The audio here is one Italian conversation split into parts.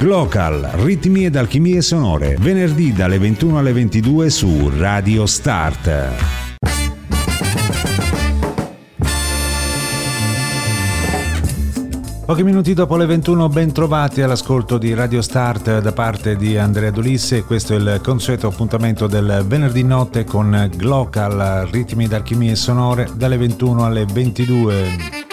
Glocal, ritmi ed alchimie sonore, venerdì dalle 21 alle 22 su Radio Start. Pochi minuti dopo le 21 ben trovati all'ascolto di Radio Start da parte di Andrea Dolisse, questo è il consueto appuntamento del venerdì notte con Glocal, ritmi d'alchimie sonore dalle 21 alle 22.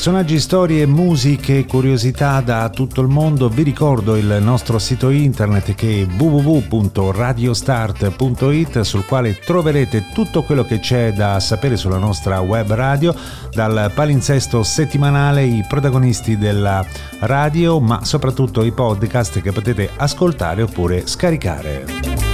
Personaggi, storie, musiche, curiosità da tutto il mondo. Vi ricordo il nostro sito internet che è www.radiostart.it sul quale troverete tutto quello che c'è da sapere sulla nostra web radio, dal palinsesto settimanale, i protagonisti della radio, ma soprattutto i podcast che potete ascoltare oppure scaricare.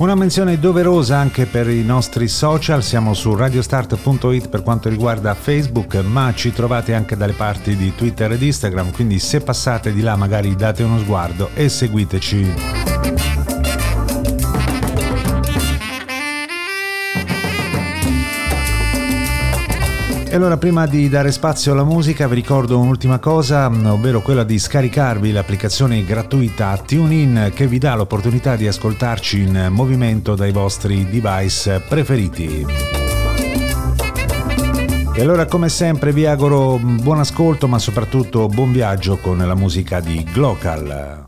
Una menzione doverosa anche per i nostri social, siamo su radiostart.it per quanto riguarda Facebook, ma ci trovate anche dalle parti di Twitter ed Instagram, quindi se passate di là magari date uno sguardo e seguiteci. E allora prima di dare spazio alla musica vi ricordo un'ultima cosa, ovvero quella di scaricarvi l'applicazione gratuita TuneIn che vi dà l'opportunità di ascoltarci in movimento dai vostri device preferiti. E allora come sempre vi auguro buon ascolto ma soprattutto buon viaggio con la musica di Glocal.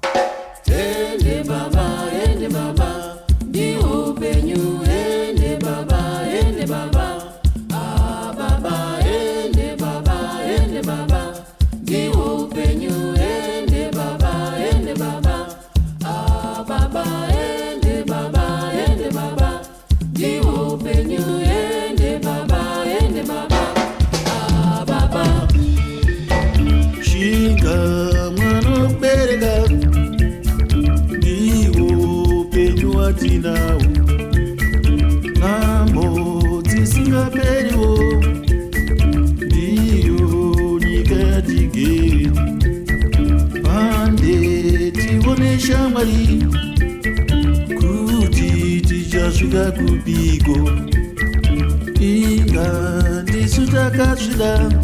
love.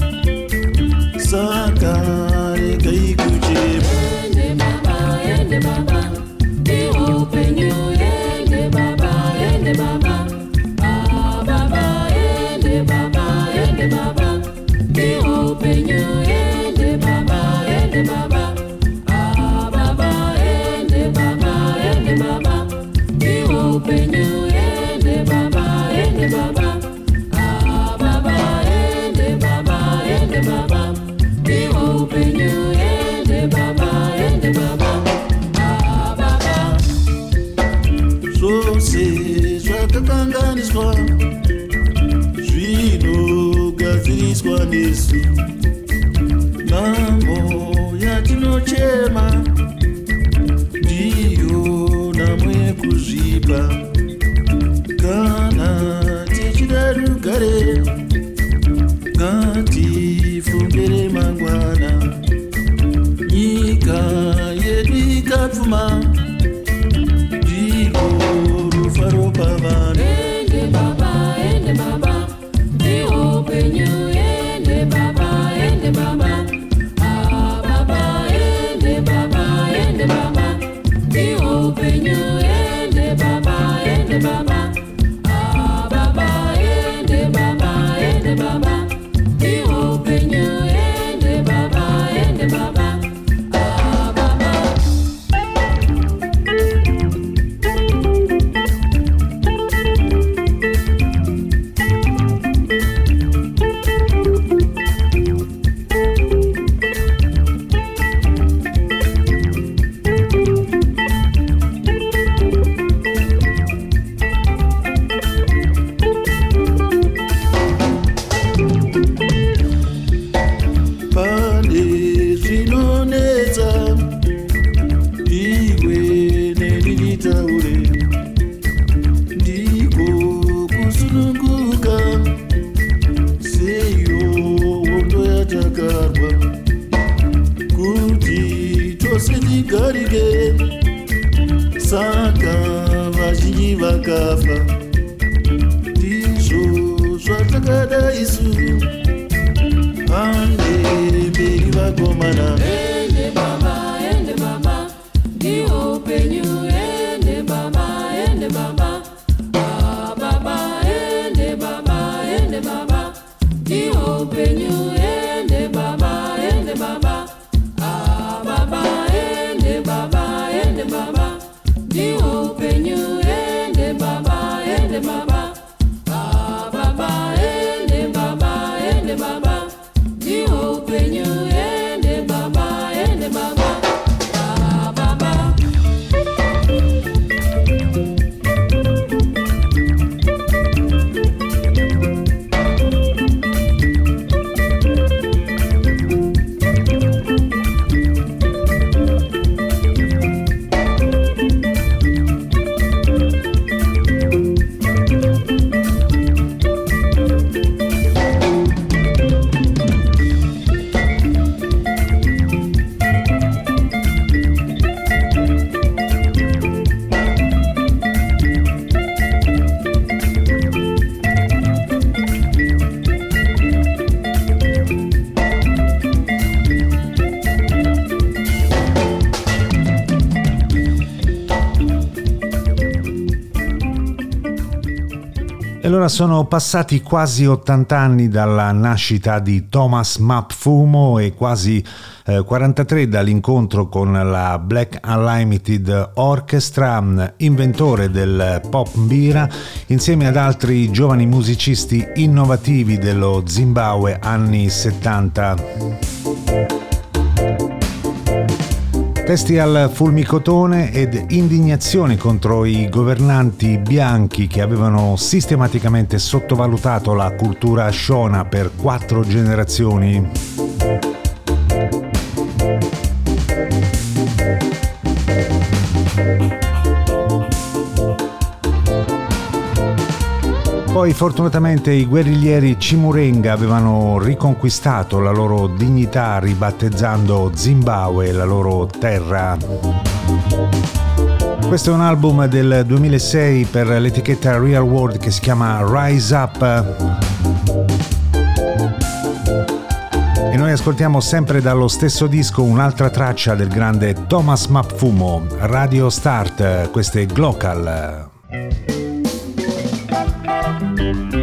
cama allora sono passati quasi 80 anni dalla nascita di Thomas Mapfumo e quasi eh, 43 dall'incontro con la Black Unlimited Orchestra, inventore del pop mbira, insieme ad altri giovani musicisti innovativi dello Zimbabwe anni 70. Testi al fulmicotone ed indignazione contro i governanti bianchi che avevano sistematicamente sottovalutato la cultura shona per quattro generazioni. Poi fortunatamente i guerriglieri Cimurenga avevano riconquistato la loro dignità ribattezzando Zimbabwe, la loro terra. Questo è un album del 2006 per l'etichetta Real World che si chiama Rise Up. E noi ascoltiamo sempre dallo stesso disco un'altra traccia del grande Thomas Mapfumo, Radio Start, questo è Thank you.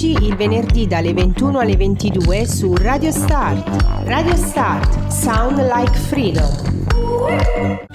Ascoltaci il venerdì dalle 21 alle 22 su Radio Start. Radio Start, Sound Like Freedom.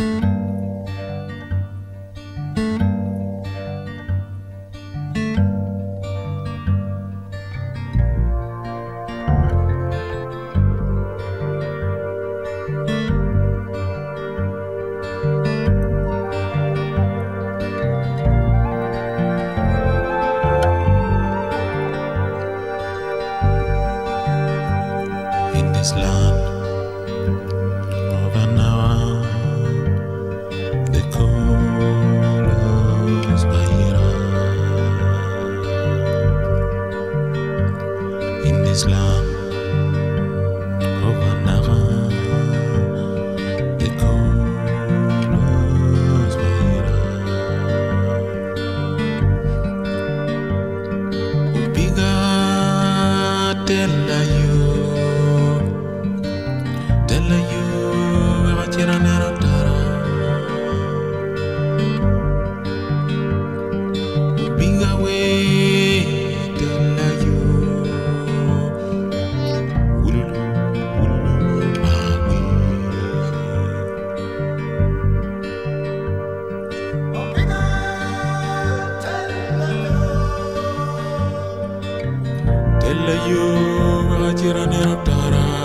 Ellayoo ajiranii abdaaraa.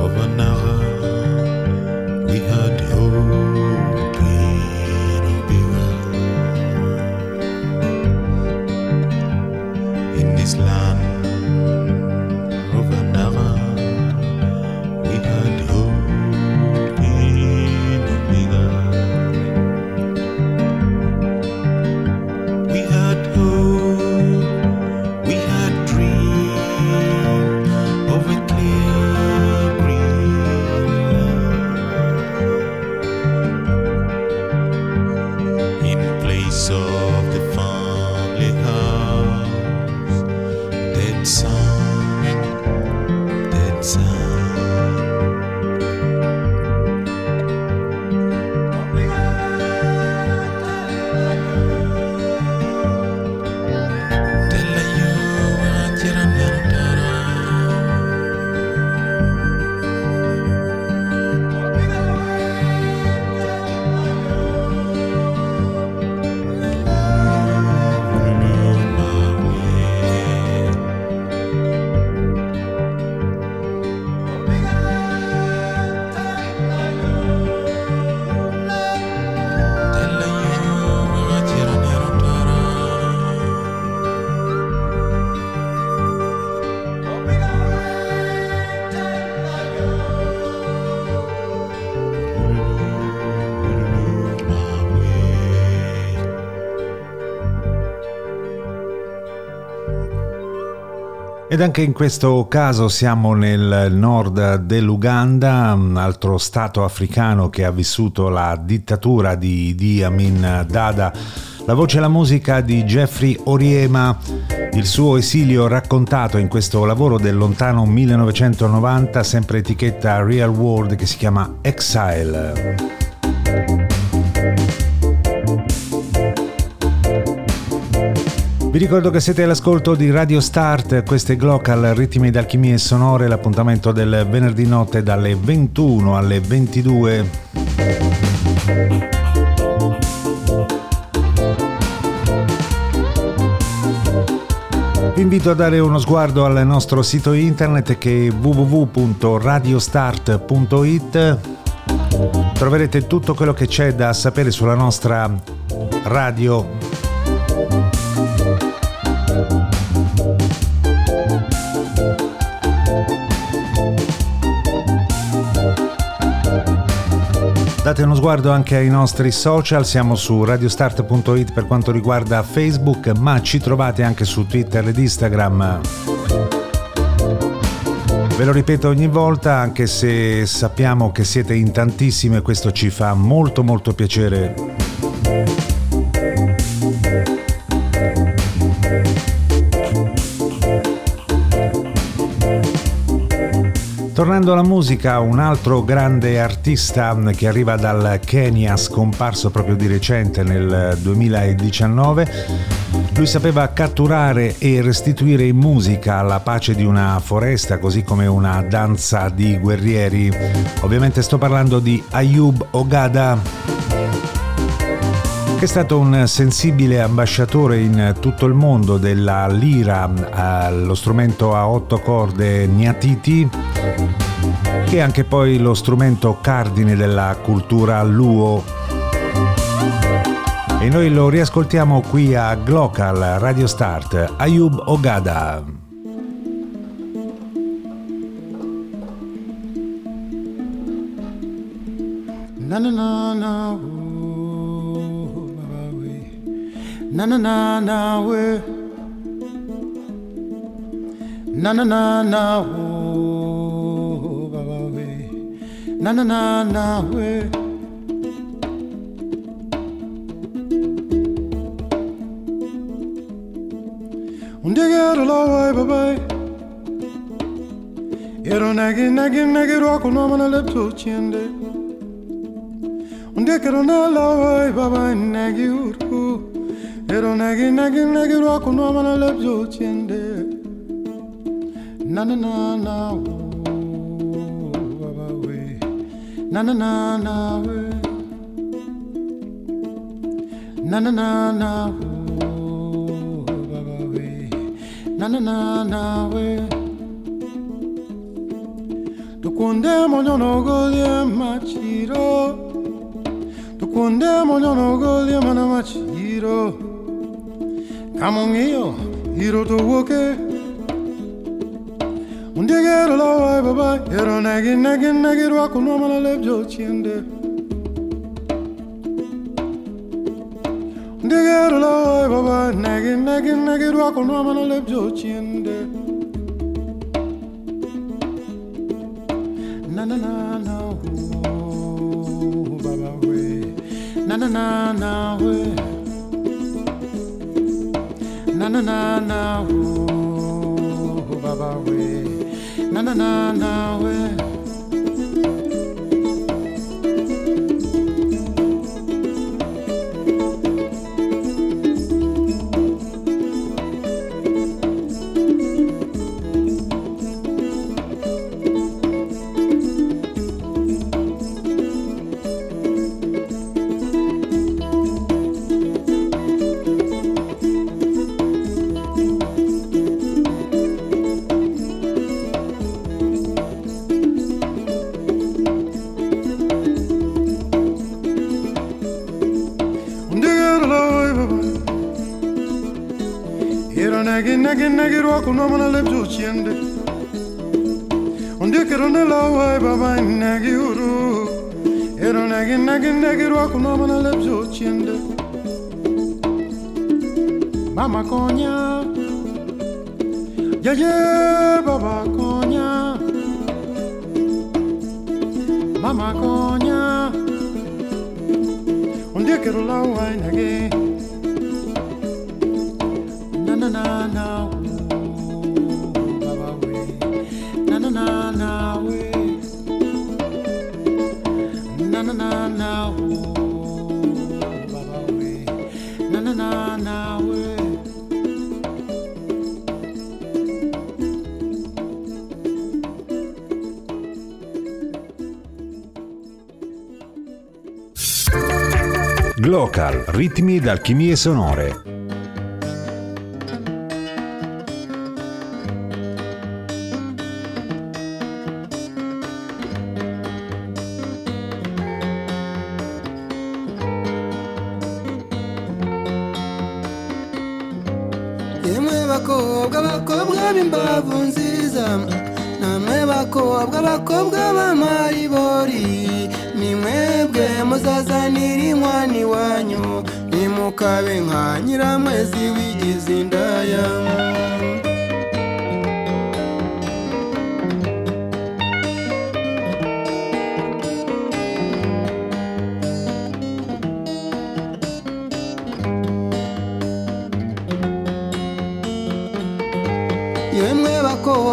Of another. Ed anche in questo caso siamo nel nord dell'Uganda, un altro stato africano che ha vissuto la dittatura di Idi Amin Dada. La voce e la musica di Jeffrey Oriema, il suo esilio raccontato in questo lavoro del lontano 1990, sempre etichetta Real World che si chiama Exile. Vi ricordo che siete all'ascolto di Radio Start, queste Glocal, ritmi d'alchimie sonore, l'appuntamento del venerdì notte dalle 21 alle 22. Vi invito a dare uno sguardo al nostro sito internet che è www.radiostart.it. Troverete tutto quello che c'è da sapere sulla nostra radio Date uno sguardo anche ai nostri social, siamo su radiostart.it per quanto riguarda Facebook, ma ci trovate anche su Twitter ed Instagram. Ve lo ripeto ogni volta, anche se sappiamo che siete in tantissime, questo ci fa molto molto piacere Tornando alla musica, un altro grande artista che arriva dal Kenya, scomparso proprio di recente nel 2019. Lui sapeva catturare e restituire in musica la pace di una foresta, così come una danza di guerrieri. Ovviamente sto parlando di Ayub Ogada che è stato un sensibile ambasciatore in tutto il mondo della lira, lo strumento a otto corde Niatiti, che è anche poi lo strumento cardine della cultura luo. E noi lo riascoltiamo qui a Glocal Radio Start, Ayub Ogada. Na na na na. na na na we. Na na na na oh baba we. Na na na na we. Undigero la wai baba Ero nagi nagi nagi roko no mana lepto chiende Undigero na la wai baba nagi uru Ero nagi nagi nagi rocco no mana lebjo chiende Na na na na wo baba we. Na na na na we. Na na na na wo baba we. Na na na na we. Tukunde monyo no golie machiro. Tukunde monyo no golie mana machiro 감흥이요 이로도 오게 운데게로 나와 봐봐 여러 내게 내게 내게로 하고 너만 알려줘 지은데 운데게로 나와 봐봐 내게 내게 내게로 하고 너만 알려줘 지은데 나나나나 후 바바웨 나나나나 후 na na na ooh, baba we na na na na we kunomana lebjo chiende. Ondio kerone lawa baba negi uru. Ero negi negi negi rwa kunomana lebjo chiende. Mama konya. Yeye baba konya. Mama konya. Ondio kerolawa negi. Ritmi ed alchimie sonore.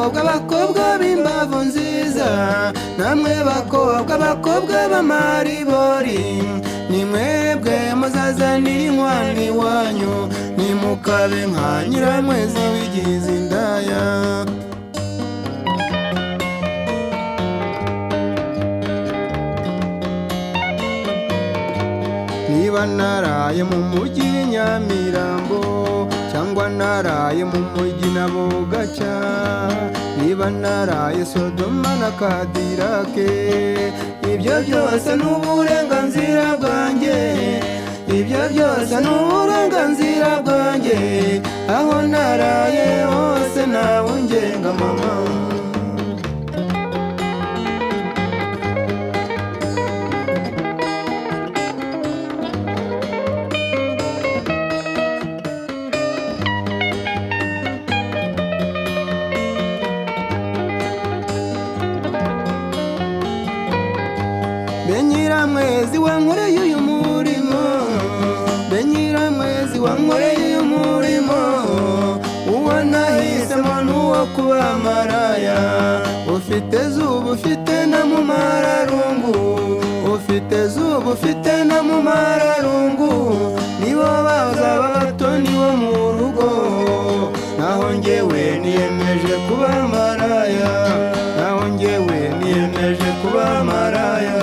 Bakobwa bakobwa b'imbavu nziza namwe bakobwa bakobwa b'amaribori ni mwebwe muzazanira inkwano iwanyu nimukabe nka nyiramwezi wigize indaya. Niba naraye mu mujyi nyamirambo cyangwa naraye mu mujyi na bugaca niba naraye sodoma na kadirake ibyo byose ni uburenganzira bwanjye ibyo byose ni uburenganzira bwanjye aho naraye hose nawe ungenga mama. Kuba maraya ufite zuba ufite na mu mararungu. Ufite zuba ufite na mu mararungu. Nibo bazaba batoni bo mu rugo. Naho njyewe niyemeje kuba maraya naho njyewe niyemeje kuba maraya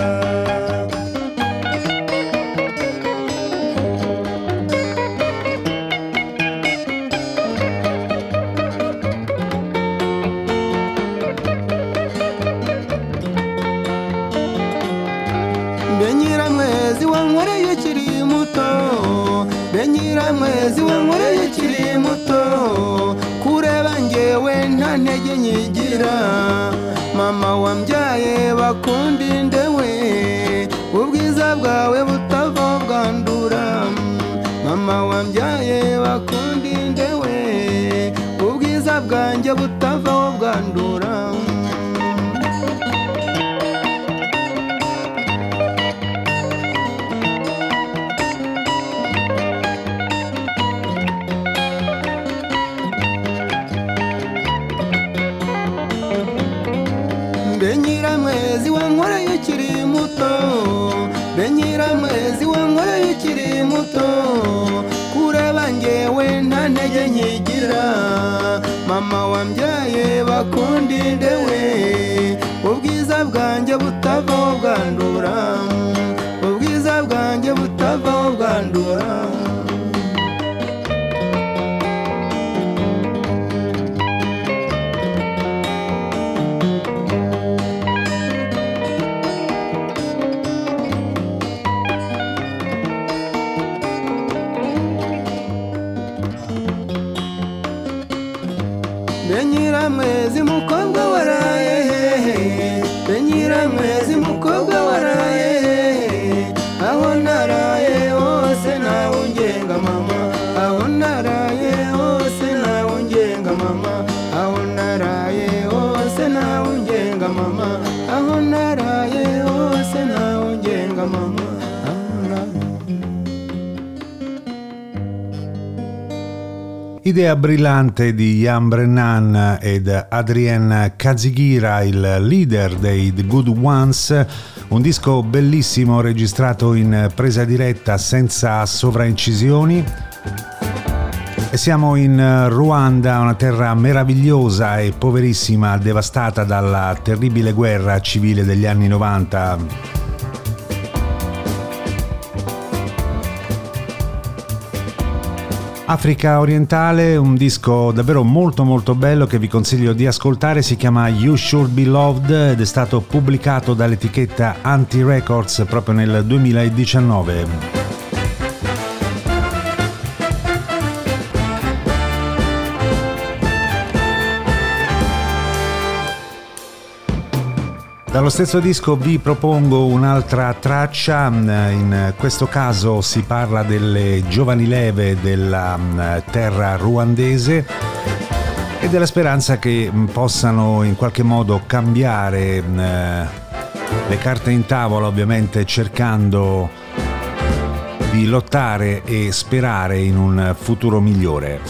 wankoreye ukiri muto. Kureba njyewe nta ntege nyigira. Mama wambyaye bakundi ndewe. Ubwiza bwawe butava bwandura mama wambyaye bakundi ndewe. Ubwiza bwanjye butava bwandura bakundinde we Idea brillante di Jan Brennan ed Adrien Kazigira, il leader dei The Good Ones, un disco bellissimo registrato in presa diretta senza sovraincisioni. E siamo in Ruanda, una terra meravigliosa e poverissima, devastata dalla terribile guerra civile degli anni 90 Africa orientale, un disco davvero molto molto bello che vi consiglio di ascoltare, si chiama You Should Be Loved ed è stato pubblicato dall'etichetta Anti Records proprio nel 2019. Dallo stesso disco vi propongo un'altra traccia, mm, in questo caso si parla delle giovani leve della mm, terra ruandese e della speranza che mm, possano in qualche modo cambiare le carte in tavola, ovviamente cercando di lottare e sperare in un futuro migliore.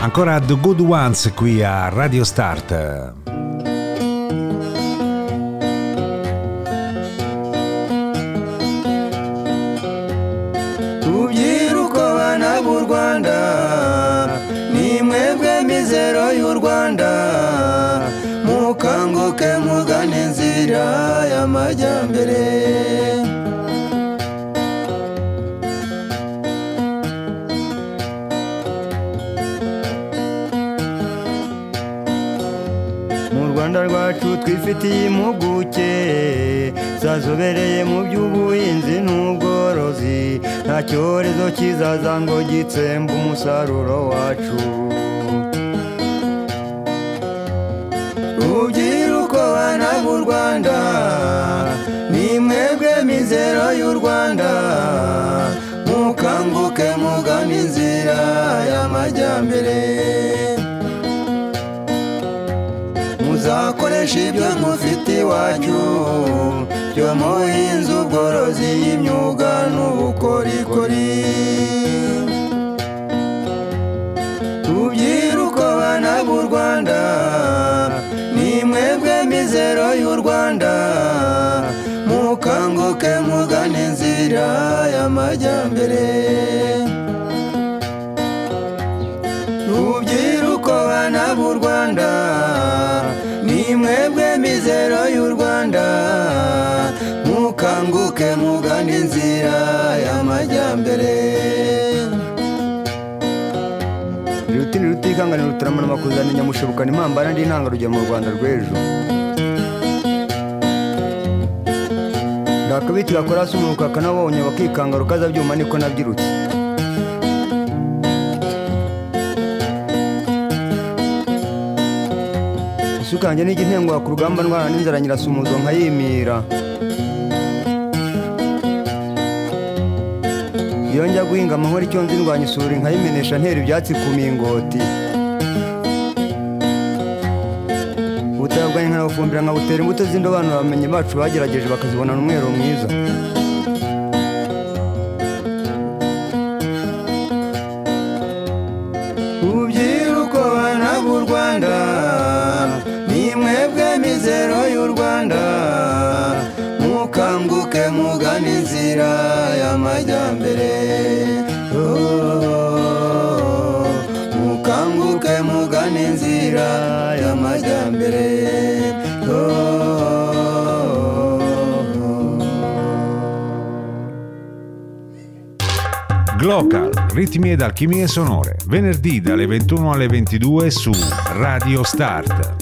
Ancora The Good Ones qui a Radio Start. rwanda. Ni mwebwe mizero y'u rwanda. Mukanguke mugane inzira y'amajyambere. Twifitiye impuguke. Zazobereye mu by'ubuhinzi n'ubworozi. Nta cyorezo kizaza ngo gitsembe umusaruro wacu. Rubyiruko bana b'u rwanda. Ni mwebwe mizero y'u rwanda. Mukanguke mugana inzira y'amajyambere. Muzakoresha ibyo mufite iwacu. Byo mu ubworozi y'imyuga n'ubukorikori. Rubyiruko bana b'u rwanda mwebwe mizero y'u rwanda. Mukanguke mugane inzira y'amajyambere. Rubyiruko bana b'u rwanda rutikanganira rutaramana makuzana nyamushibukana impambara ndi intangarugero mu rwanda rw'ejo. Ndakabiti gakora hasi umunuka akanabonye bakikanga rukaza byuma niko nabyirutse. Isuka yanjye n'ijya intengwa ku rugamba ndwara n'inzara nyirasumuzo nkayimira. Iyo njya guhinga amahoro icyo nzi ndwanya isuri nkayimenesha ntera ibyatsi ku mingoti. Nkanabufumbira nkabutera imbuto z'indobanure abamenyi bacu bagerageje bakazibonana umwero mwiza rubyiruko bana b'u rwanda ni mwebwe mizero y'u rwanda. Mukanguke mugana inzira y'amajyambere. Ritmi ed alchimie sonore, venerdì dalle 21 alle 22 su Radio Start.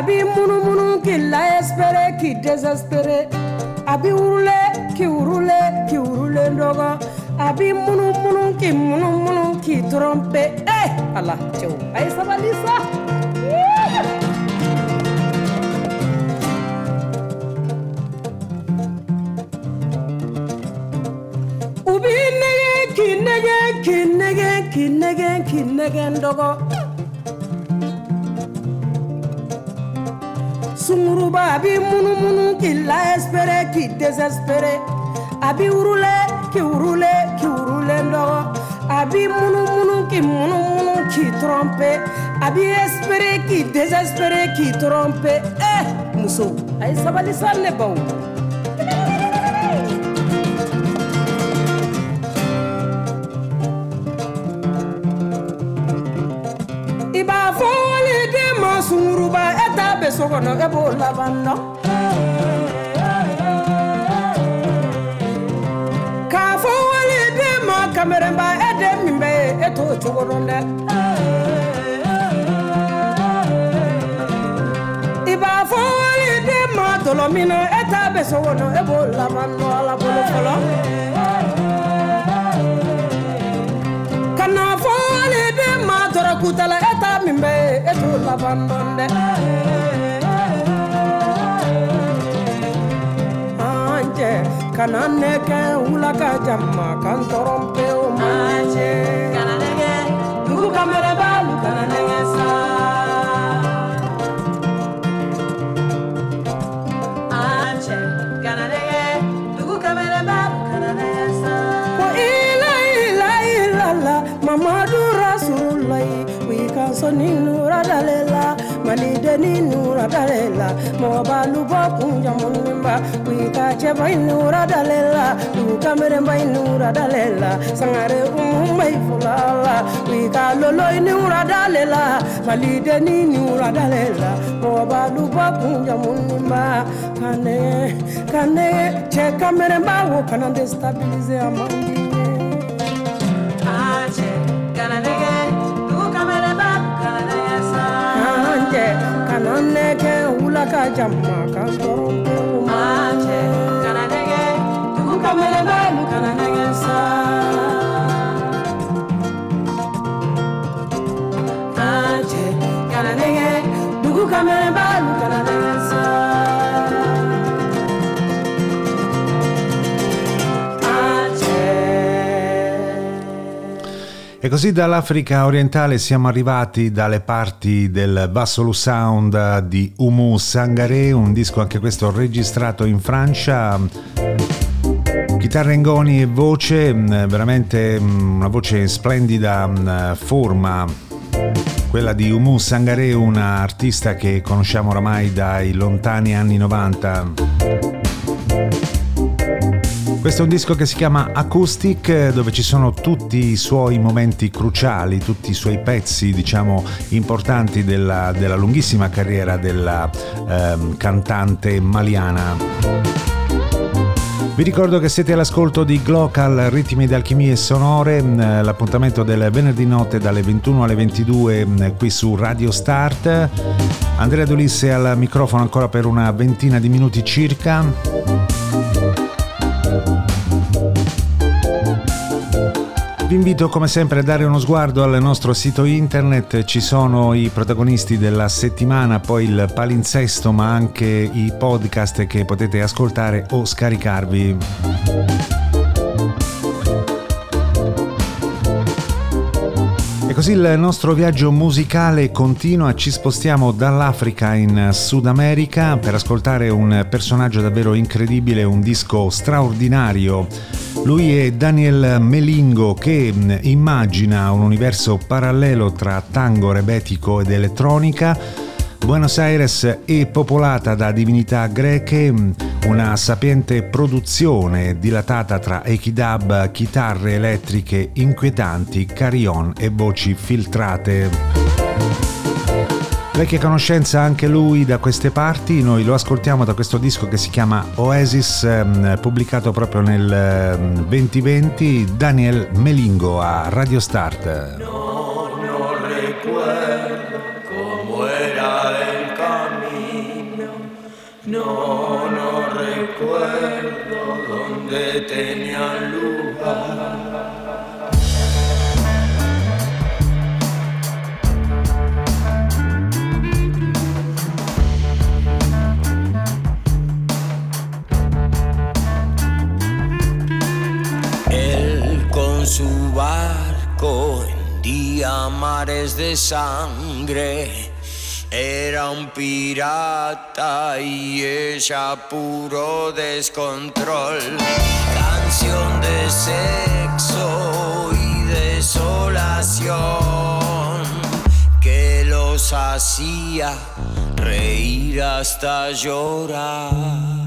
A b'i munumunu k'i la espere k'i désespéré a b'i wurule k'i wurule k'i wurule n dɔgɔ a b'i munumunu k'i munumunu k'i trompe. Eh ala cɛw a ye sabali sa u b'i k'i nege k'i nege k'i nege k'i nege n dɔgɔ b'i munumunu k'i la espere k'i désespéré a b'i wurule k'i wurule k'i wurule n dɔgɔ a b'i munumunu k'i munumunu k'i trompe. A b'i espéré k'i désespéré k'i trompe. Eh muso a ye sabali sa ne baw so kɔnɔ e b'o laban dɔn k'a fɔ waliden ma kamerenba e den min bɛ ye e t'o cogo dɔn dɛ i b'a fɔ waliden ma tɔlɔ min na e t'a bɛ so kɔnɔ e b'o laban dɔn ala bolo fɔlɔ ka na fɔ waliden ma tɔrɔ kutala e etula bandonde anje kana neke ulaka jamma kan torompe o manje kana kamere ba so nínú radalela malide nínú radalela mọba lubọkun jamulimba kuika cẹba inú radalela lukameremba inú radalela sangare umumba ifulala kuika lolo inú radalela malide nínú radalela mọba lubọkun jamulimba kane kane cẹ ba wo kana destabilize amanda. ka jamma ka sɔrɔ pewu dugu kamalen bɛ kana nɛgɛ sa an cɛ dugu kamalen bɛ kana così dall'Africa orientale siamo arrivati dalle parti del Vassolu Sound di Umu Sangare, un disco anche questo registrato in Francia. Chitarra ingoni e voce, mh, veramente mh, una voce splendida, mh, forma, quella di Umu Sangare, una artista che conosciamo oramai dai lontani anni 90. Questo è un disco che si chiama Acoustic, dove ci sono tutti i suoi momenti cruciali, tutti i suoi pezzi, diciamo, importanti della, della lunghissima carriera della ehm, cantante maliana. Vi ricordo che siete all'ascolto di Glocal Ritmi di Alchimie Sonore, mm, l'appuntamento del venerdì notte dalle 21 alle 22 mm, qui su Radio Start. Andrea Dolisse al microfono ancora per una ventina di minuti circa. Vi invito come sempre a dare uno sguardo al nostro sito internet, ci sono i protagonisti della settimana, poi il palinsesto ma anche i podcast che potete ascoltare o scaricarvi. Così il nostro viaggio musicale continua, ci spostiamo dall'Africa in Sud America per ascoltare un personaggio davvero incredibile, un disco straordinario lui è Daniel Melingo che mm, immagina un universo parallelo tra tango rebetico ed elettronica. Buenos Aires è popolata da divinità greche, una sapiente produzione dilatata tra echidab, chitarre elettriche inquietanti, carillon e voci filtrate. Vecchia conoscenza anche lui da queste parti, noi lo ascoltiamo da questo disco che si chiama Oasis, ehm, pubblicato proprio nel 2020, ehm, Daniel Melingo a Radio Start. No mares de sangre. Era un pirata y ella puro descontrol. Canción de sexo y desolación que los hacía reír hasta llorar.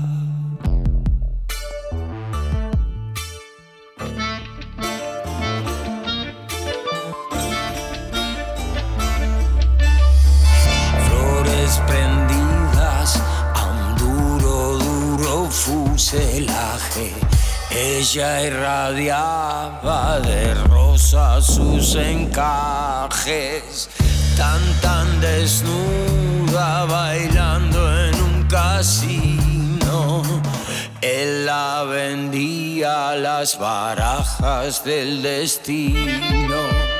Ella irradiaba de rosa sus encajes, tan tan desnuda bailando en un casino. Él la vendía las barajas del destino.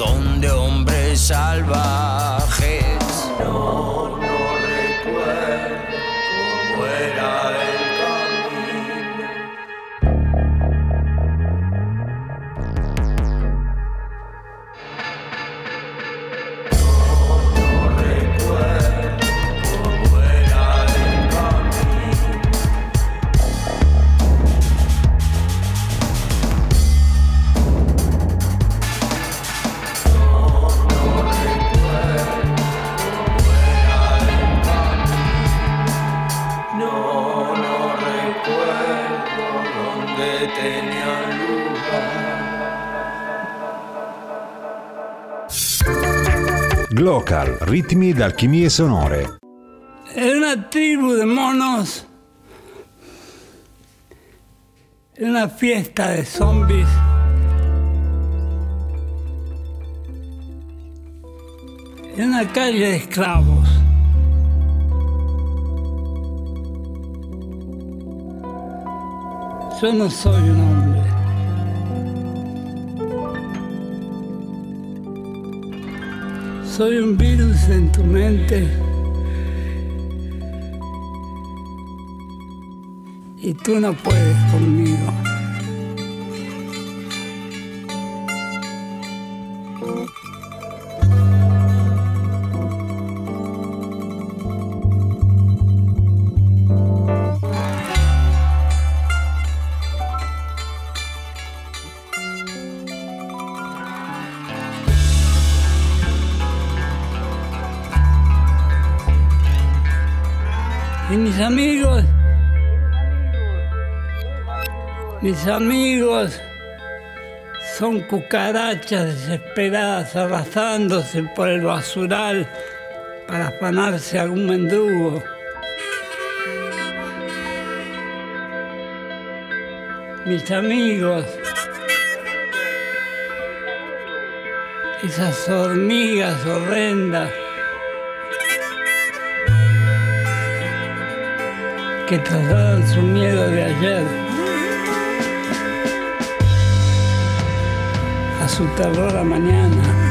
Montón de hombres. Glocal, ritmi d'alchimie sonore. È una tribù di monos, è una fiesta di zombies. È una calle di esclavos. Yo no soy un hombre. Soy un virus en tu mente. Y tú no puedes conmigo. Mis amigos son cucarachas desesperadas arrastrándose por el basural para afanarse algún mendrugo. Mis amigos, esas hormigas horrendas que trasladan su miedo de ayer. su terror a mañana.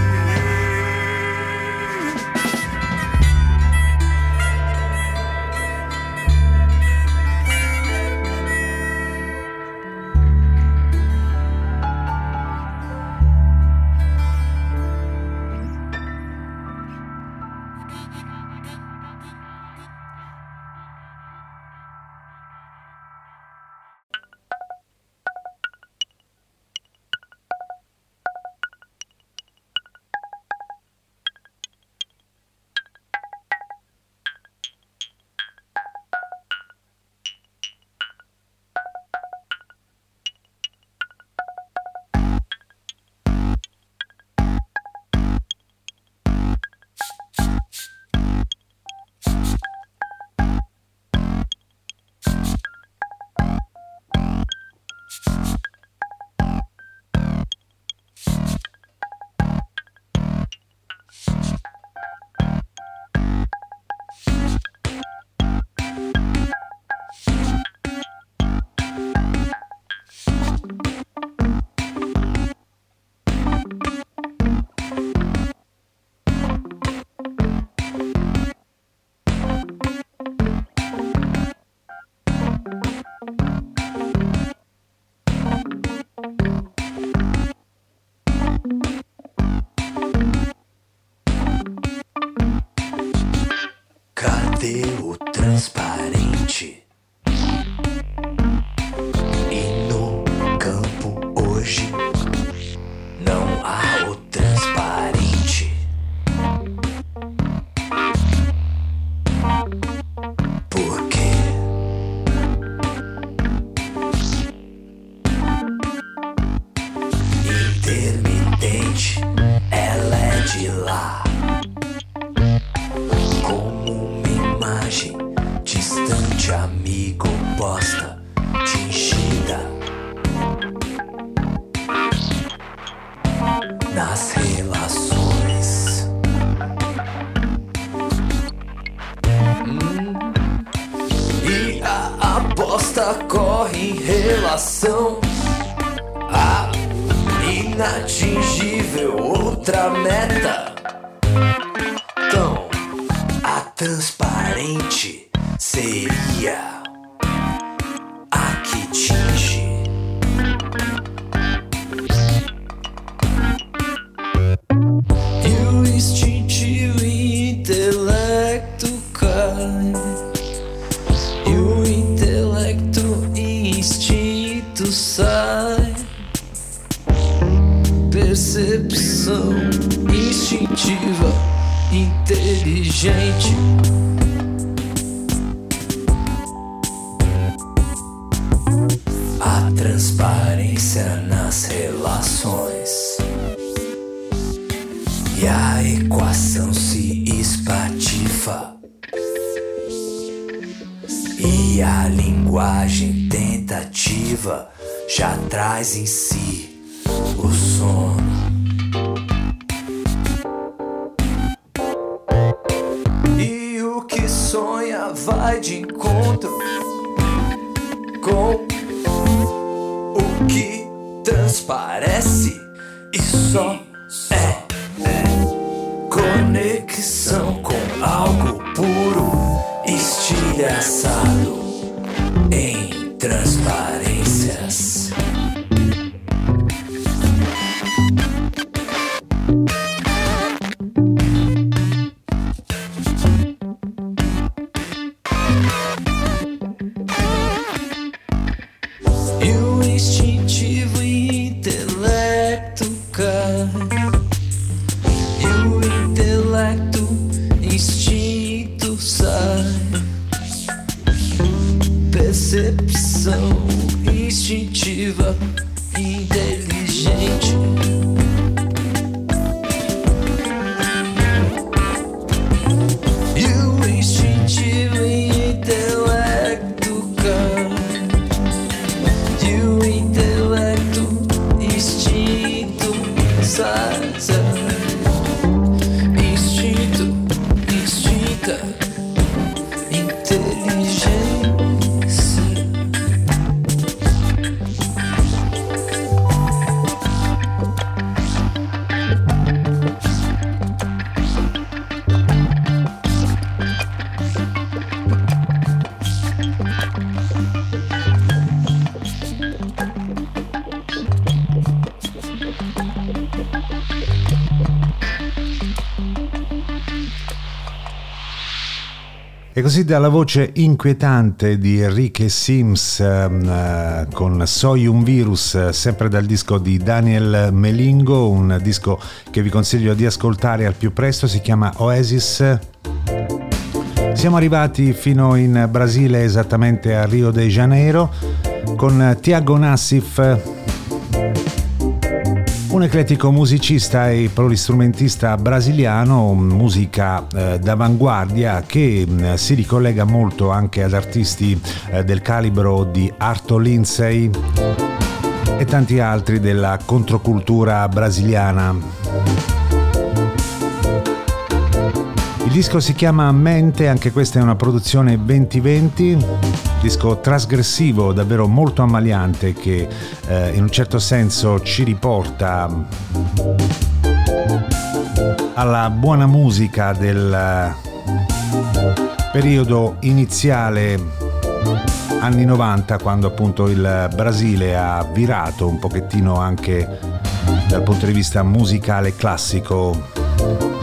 Così dalla voce inquietante di Enrique Sims ehm, eh, con Soy un virus, sempre dal disco di Daniel Melingo, un disco che vi consiglio di ascoltare al più presto, si chiama Oasis. Siamo arrivati fino in Brasile, esattamente a Rio de Janeiro, con Tiago Nassif, un eclettico musicista e polistrumentista brasiliano, musica eh, d'avanguardia che mh, si ricollega molto anche ad artisti eh, del calibro di Arto Lindsay e tanti altri della controcultura brasiliana. Il disco si chiama Mente, anche questa è una produzione 2020, disco trasgressivo, davvero molto ammaliante che eh, in un certo senso ci riporta alla buona musica del eh, periodo iniziale anni 90 quando appunto il Brasile ha virato un pochettino anche dal punto di vista musicale classico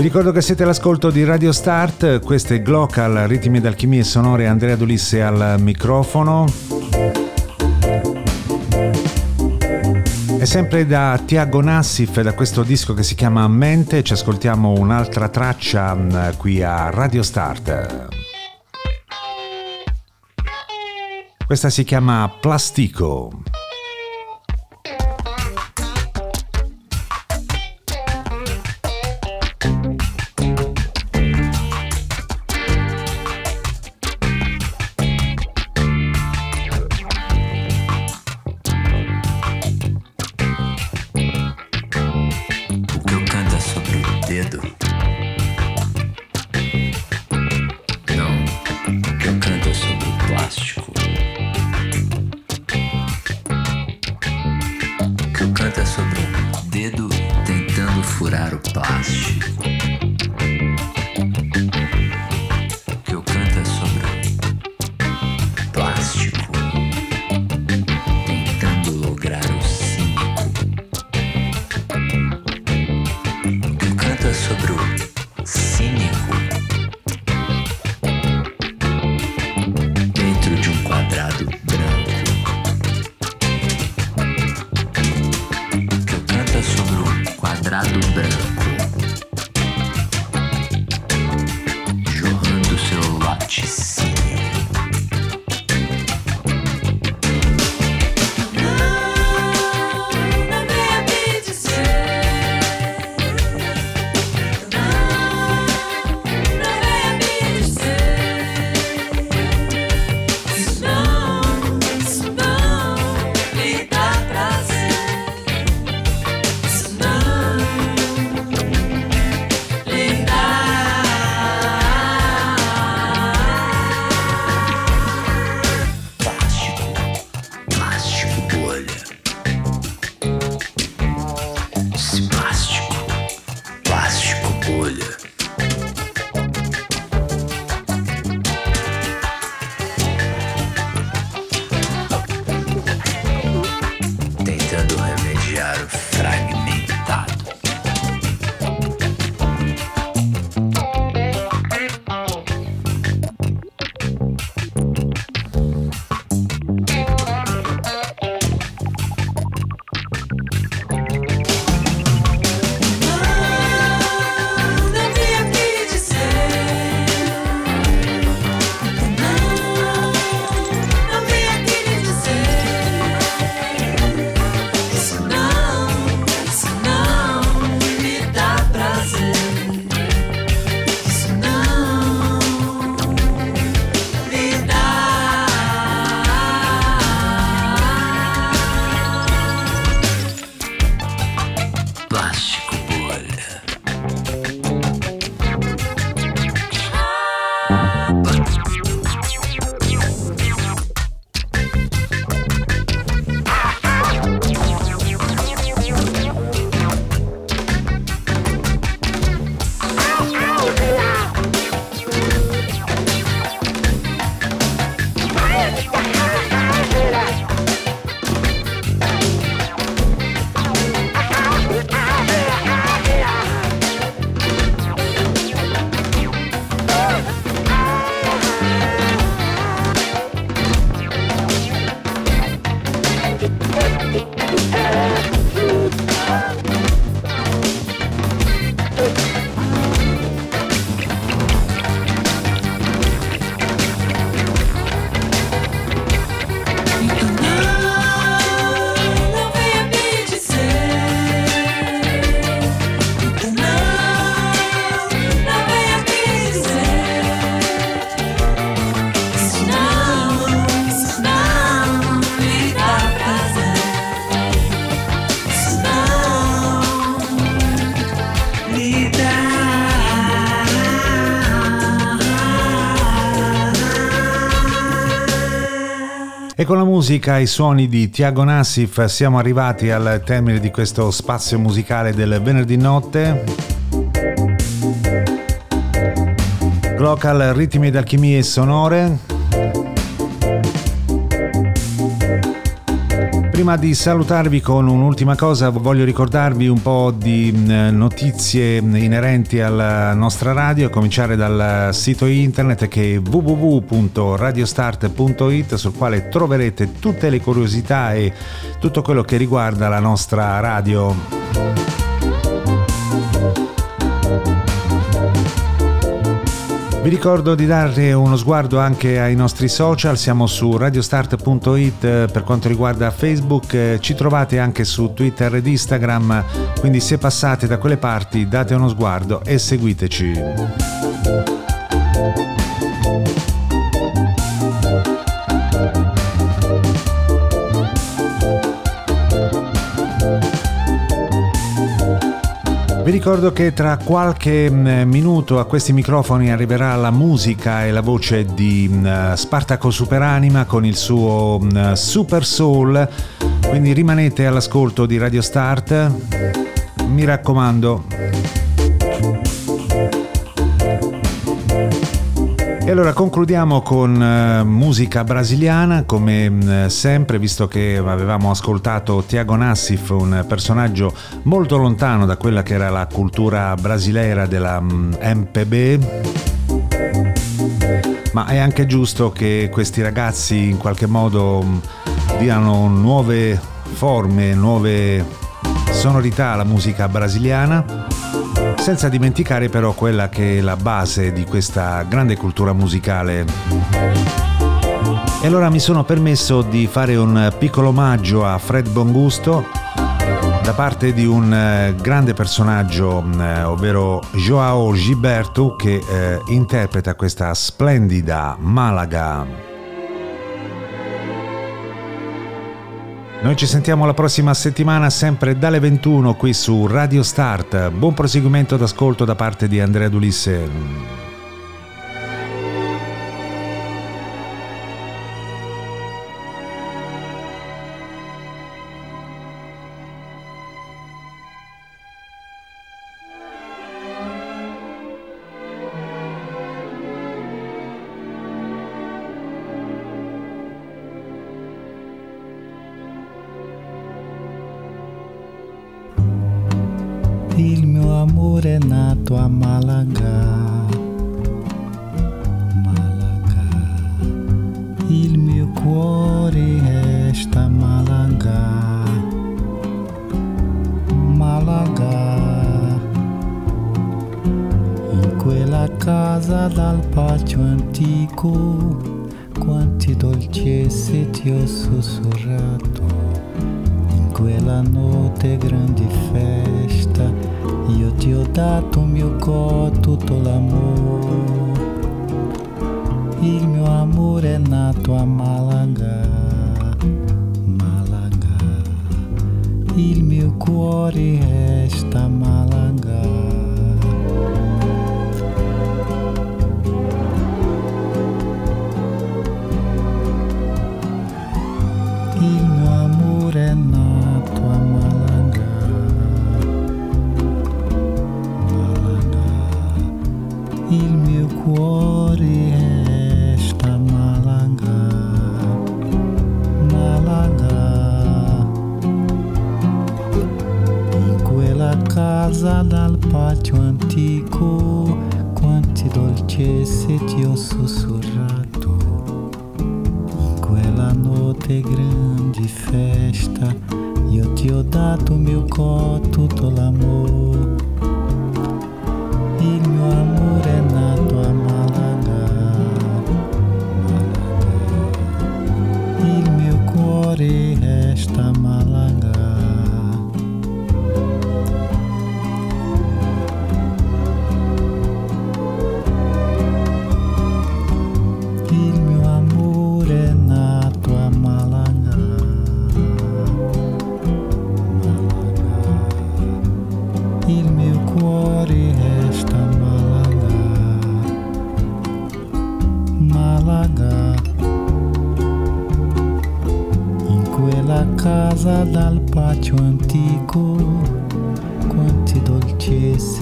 Vi ricordo che siete all'ascolto di Radio Start, questo è Glocal, ritmi d'alchimie sonore, Andrea Dolisse al microfono. E sempre da Tiago Nassif, da questo disco che si chiama Mente, ci ascoltiamo un'altra traccia mh, qui a Radio Start. Questa si chiama Plastico. Bitches. Let's con la musica e i suoni di Tiago Nassif siamo arrivati al termine di questo spazio musicale del venerdì notte. Glocal ritmi ed alchimie sonore. Prima di salutarvi con un'ultima cosa, voglio ricordarvi un po' di notizie inerenti alla nostra radio, a cominciare dal sito internet che è www.radiostart.it sul quale troverete tutte le curiosità e tutto quello che riguarda la nostra radio. Vi ricordo di dare uno sguardo anche ai nostri social, siamo su radiostart.it eh, per quanto riguarda Facebook, eh, ci trovate anche su Twitter ed Instagram, quindi se passate da quelle parti date uno sguardo e seguiteci. Vi ricordo che tra qualche mm, minuto a questi microfoni arriverà la musica e la voce di mm, Spartaco Superanima con il suo mm, Super Soul, quindi rimanete all'ascolto di Radio Start. Mi raccomando, E allora concludiamo con uh, musica brasiliana, come uh, sempre, visto che avevamo ascoltato Tiago Nassif, un personaggio molto lontano da quella che era la cultura brasileira della um, mm, MPB. Ma è anche giusto che questi ragazzi in qualche modo um, diano nuove forme, nuove sonorità alla musica brasiliana senza dimenticare però quella che è la base di questa grande cultura musicale. E allora mi sono permesso di fare un piccolo omaggio a Fred Bongusto da parte di un eh, grande personaggio, eh, ovvero Joao Gilberto, che eh, interpreta questa splendida Malaga. Noi ci sentiamo la prossima settimana sempre dalle 21 qui su Radio Start. Buon proseguimento d'ascolto da parte di Andrea Dulisse. casa dal patio antico, quanti dolcezze ti ho sussurrato. In quella notte grande festa, io ti ho dato mio corpo, tutto l'amore. Il mio amore è nato a Malaga, Malaga. Il mio cuore resta esta Malaga. posada al patio antico, quante dolcezze ti ho sussurrato. Quella notte grande festa, io ti ho dato mio coto, l'amore.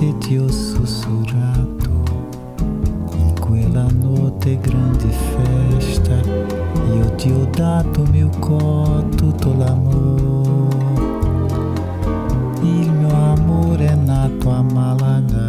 Ho sussurrato. In quella notte grande festa, io ti ho dato mio cuore, tutto l'amore. Il mio amore è nato a Malaga,